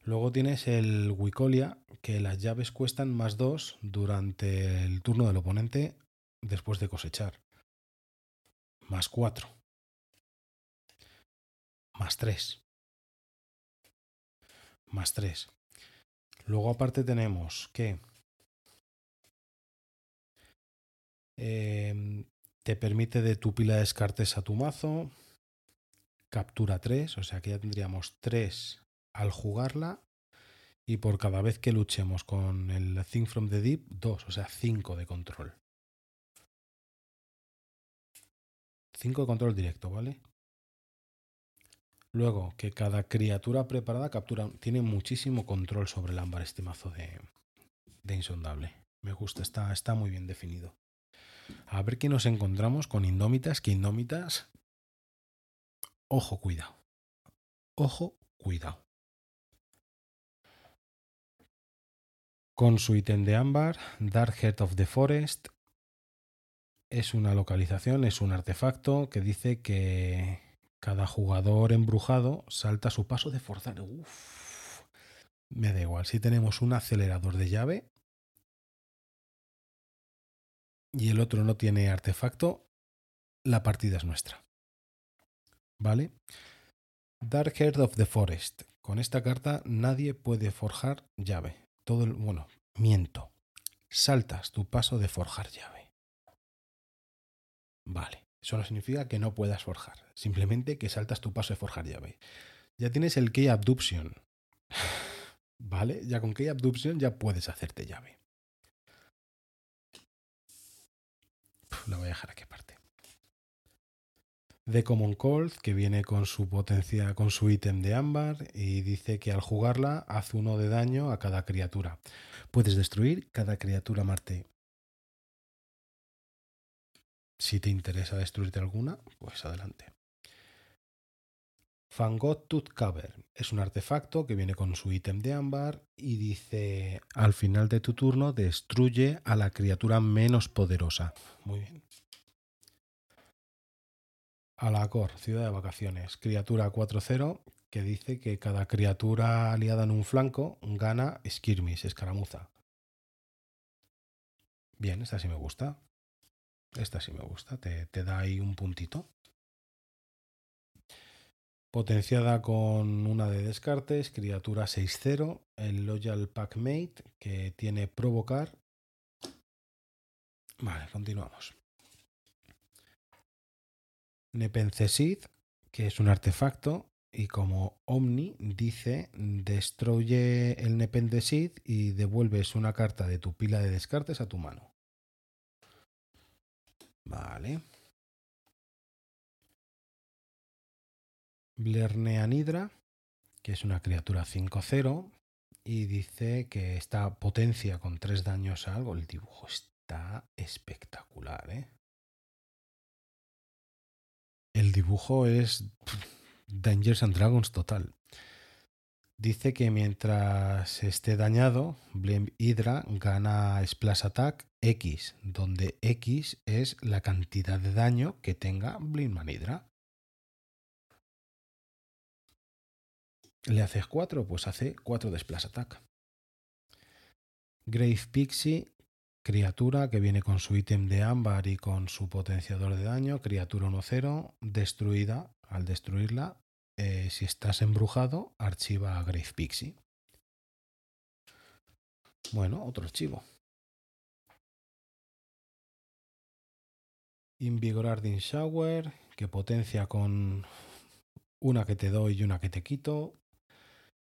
Luego tienes el Wicolia, que las llaves cuestan más dos durante el turno del oponente después de cosechar. Más cuatro. Más tres. más 3. Luego aparte tenemos que eh, te permite de tu pila de descartes a tu mazo, captura 3, o sea que ya tendríamos 3 al jugarla y por cada vez que luchemos con el Think from the Deep, 2, o sea 5 de control. 5 de control directo, ¿vale? Luego, que cada criatura preparada captura, tiene muchísimo control sobre el ámbar este mazo de, de insondable. Me gusta, está, está muy bien definido. A ver qué nos encontramos con indómitas, que indómitas... Ojo, cuidado. Ojo, cuidado. Con su ítem de ámbar, Dark Heart of the Forest, es una localización, es un artefacto que dice que cada jugador embrujado salta su paso de forzar. Me da igual. Si tenemos un acelerador de llave y el otro no tiene artefacto, la partida es nuestra. ¿Vale? Dark Heart of the Forest. Con esta carta nadie puede forjar llave. Todo el, bueno, miento. Saltas tu paso de forjar llave. Vale. Eso no significa que no puedas forjar. Simplemente que saltas tu paso de forjar llave. Ya tienes el Key Abduction. (sighs) ¿Vale? Ya con Key Abduction ya puedes hacerte llave. La voy a dejar aquí aparte. The Common Cold, que viene con su potencia, con su ítem de ámbar, y dice que al jugarla hace uno de daño a cada criatura. Puedes destruir cada criatura Marte si te interesa destruirte alguna, pues adelante. Fangot Tooth Cover es un artefacto que viene con su ítem de ámbar y dice al final de tu turno destruye a la criatura menos poderosa. Muy bien. Alacor, ciudad de vacaciones, criatura 4-0 que dice que cada criatura aliada en un flanco gana skirmish, escaramuza. Bien, esta sí me gusta. Esta sí me gusta, te, da ahí un puntito. Potenciada con una de descartes, criatura 6-0, el Loyal Packmate que tiene provocar. Vale, continuamos. Nepencesid, que es un artefacto, y como Omni dice, destruye el Nepencesid y devuelves una carta de tu pila de descartes a tu mano. Vale. Blerneanidra, que es una criatura 5-0, y dice que esta potencia con 3 daños a algo. El dibujo está espectacular, ¿eh? El dibujo es Dangers and Dragons total. Dice que mientras esté dañado, Blame Hydra gana Splash Attack X, donde X es la cantidad de daño que tenga Blinkman Hydra. ¿Le haces 4? Pues hace 4 de Splash Attack. Grave Pixie, criatura que viene con su ítem de ámbar y con su potenciador de daño, criatura 1-0, destruida. Al destruirla, eh, si estás embrujado, archiva a Grave Pixie. Bueno, otro archivo. Invigorarding Shower, que potencia con una que te doy y una que te quito.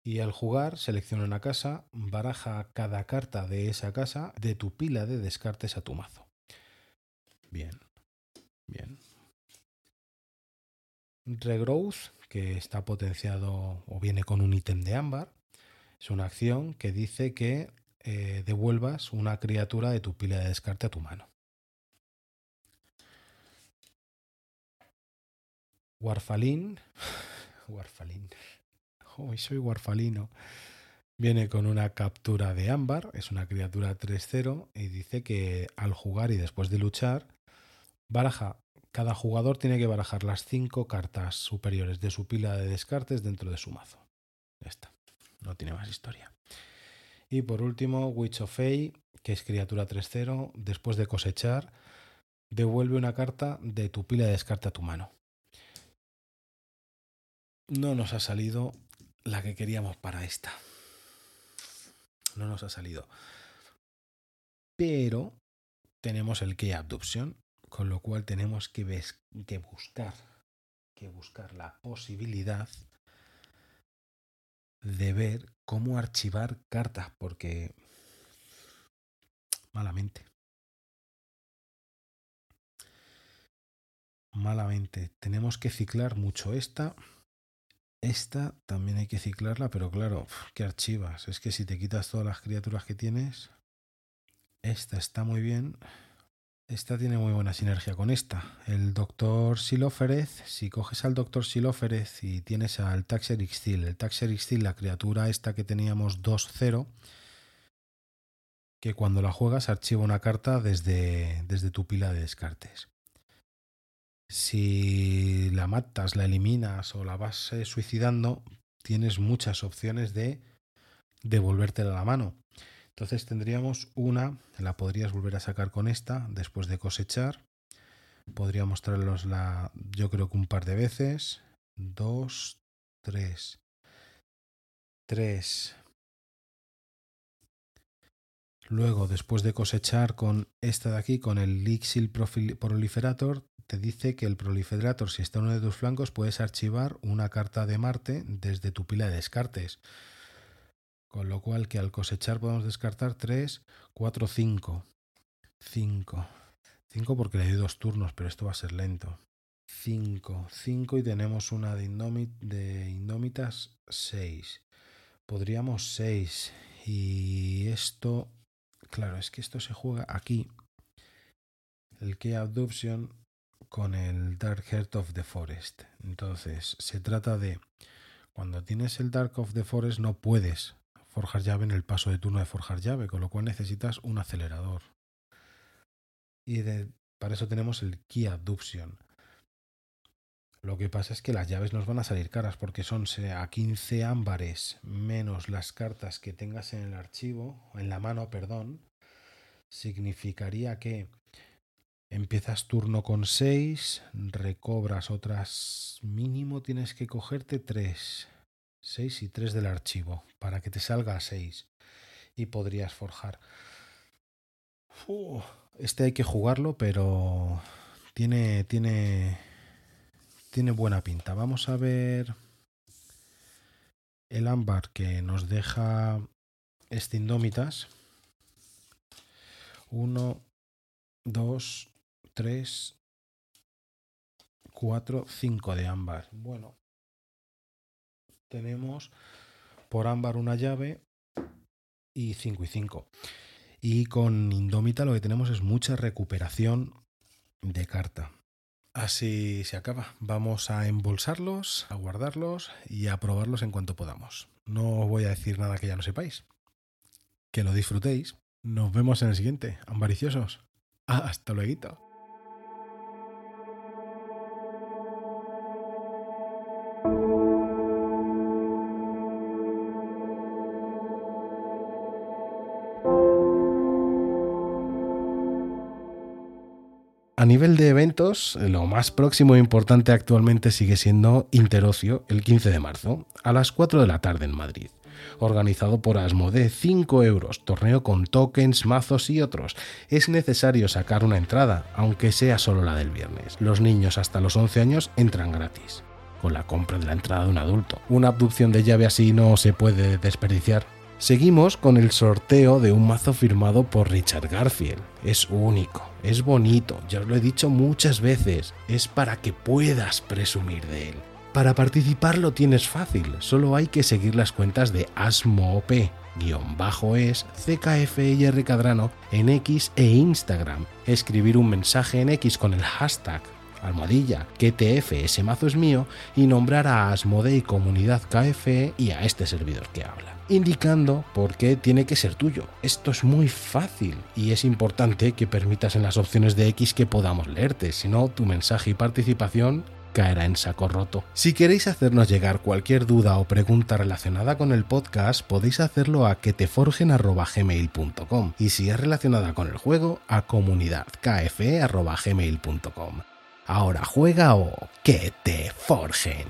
Y al jugar, selecciona una casa, baraja cada carta de esa casa de tu pila de descartes a tu mazo. Bien, bien. Regrowth, que está potenciado o viene con un ítem de ámbar, es una acción que dice que eh, devuelvas una criatura de tu pila de descarte a tu mano. Warfalin, (laughs) Warfalin, hoy soy Warfalino, viene con una captura de ámbar, es una criatura 3-0 y dice que al jugar y después de luchar, baraja cada jugador tiene que barajar las cinco cartas superiores de su pila de descartes dentro de su mazo. Ya está. No tiene más historia. Y por último, Witch of Fey, que es criatura 3-0. Después de cosechar, devuelve una carta de tu pila de descarte a tu mano. No nos ha salido la que queríamos para esta. No nos ha salido. Pero tenemos el Key Abduction, con lo cual tenemos que, que buscar que buscar la posibilidad de ver cómo archivar cartas, porque malamente. Malamente. Tenemos que ciclar mucho esta. Esta también hay que ciclarla, pero claro, ¿qué archivas? Es que si te quitas todas las criaturas que tienes, esta está muy bien. Esta tiene muy buena sinergia con esta. El doctor Silóferez, si coges al doctor Silóferez y tienes al Taxer Ixtil, el Taxer Ixtil, la criatura esta que teníamos 2-0, que cuando la juegas archiva una carta desde, desde tu pila de descartes. Si la matas, la eliminas o la vas eh, suicidando, tienes muchas opciones de devolvértela a la mano. Entonces tendríamos una, la podrías volver a sacar con esta después de cosechar. Podría mostrarlos la, yo creo que un par de veces. Dos, tres. Tres, Luego, después de cosechar con esta de aquí, con el Lixil Proliferator, te dice que el Proliferator, si está en uno de tus flancos, puedes archivar una carta de Marte desde tu pila de descartes. Con lo cual que al cosechar podemos descartar 3, 4, 5. 5. 5 porque le doy dos turnos, pero esto va a ser lento. 5. 5 y tenemos una de, de Indómitas 6. Podríamos 6. Y esto Claro, es que esto se juega aquí. El Key Abduction con el Dark Heart of the Forest. Entonces, se trata de cuando tienes el Dark of the Forest no puedes forjar llave en el paso de turno de forjar llave, con lo cual necesitas un acelerador. Y para eso tenemos el Key Abduction. Lo que pasa es que las llaves nos van a salir caras porque son a 15 ámbares menos las cartas que tengas en el archivo, en la mano, perdón. Significaría que empiezas turno con 6, recobras otras mínimo tienes que cogerte 3. 6 y 3 del archivo para que te salga 6 y podrías forjar. este hay que jugarlo, pero tiene tiene tiene buena pinta. Vamos a ver el ámbar que nos deja este Indómitas. 1, 2, 3, 4, 5 de ámbar. Bueno, tenemos por ámbar una llave y 5 y 5. Y con Indómita lo que tenemos es mucha recuperación de carta. Así se acaba. Vamos a embolsarlos, a guardarlos y a probarlos en cuanto podamos. No voy a decir nada que ya no sepáis. Que lo disfrutéis. Nos vemos en el siguiente, ambariciosos. (laughs) hasta luego. Nivel de eventos, lo más próximo e importante actualmente sigue siendo Interocio, el 15 de marzo, a las 4 de la tarde en Madrid. Organizado por Asmode, 5 euros, torneo con tokens, mazos y otros. Es necesario sacar una entrada, aunque sea solo la del viernes. Los niños hasta los 11 años entran gratis con la compra de la entrada de un adulto. Una abducción de llave así no se puede desperdiciar. Seguimos con el sorteo de un mazo firmado por Richard Garfield. Es único, es bonito, ya os lo he dicho muchas veces, es para que puedas presumir de él. Para participar lo tienes fácil, solo hay que seguir las cuentas de ASMOP, guion bajo es CKF Cadrano en X e Instagram, escribir un mensaje en X con el hashtag almohadilla QTF ese mazo es mío y nombrar a Asmodei Comunidad KFE y a este servidor que habla indicando por qué tiene que ser tuyo. Esto es muy fácil y es importante que permitas en las opciones de X que podamos leerte, si no tu mensaje y participación caerá en saco roto. Si queréis hacernos llegar cualquier duda o pregunta relacionada con el podcast, podéis hacerlo a queteforgen.gmail.com y si es relacionada con el juego, a comunidadkfe.gmail.com. Ahora juega o que te forjen.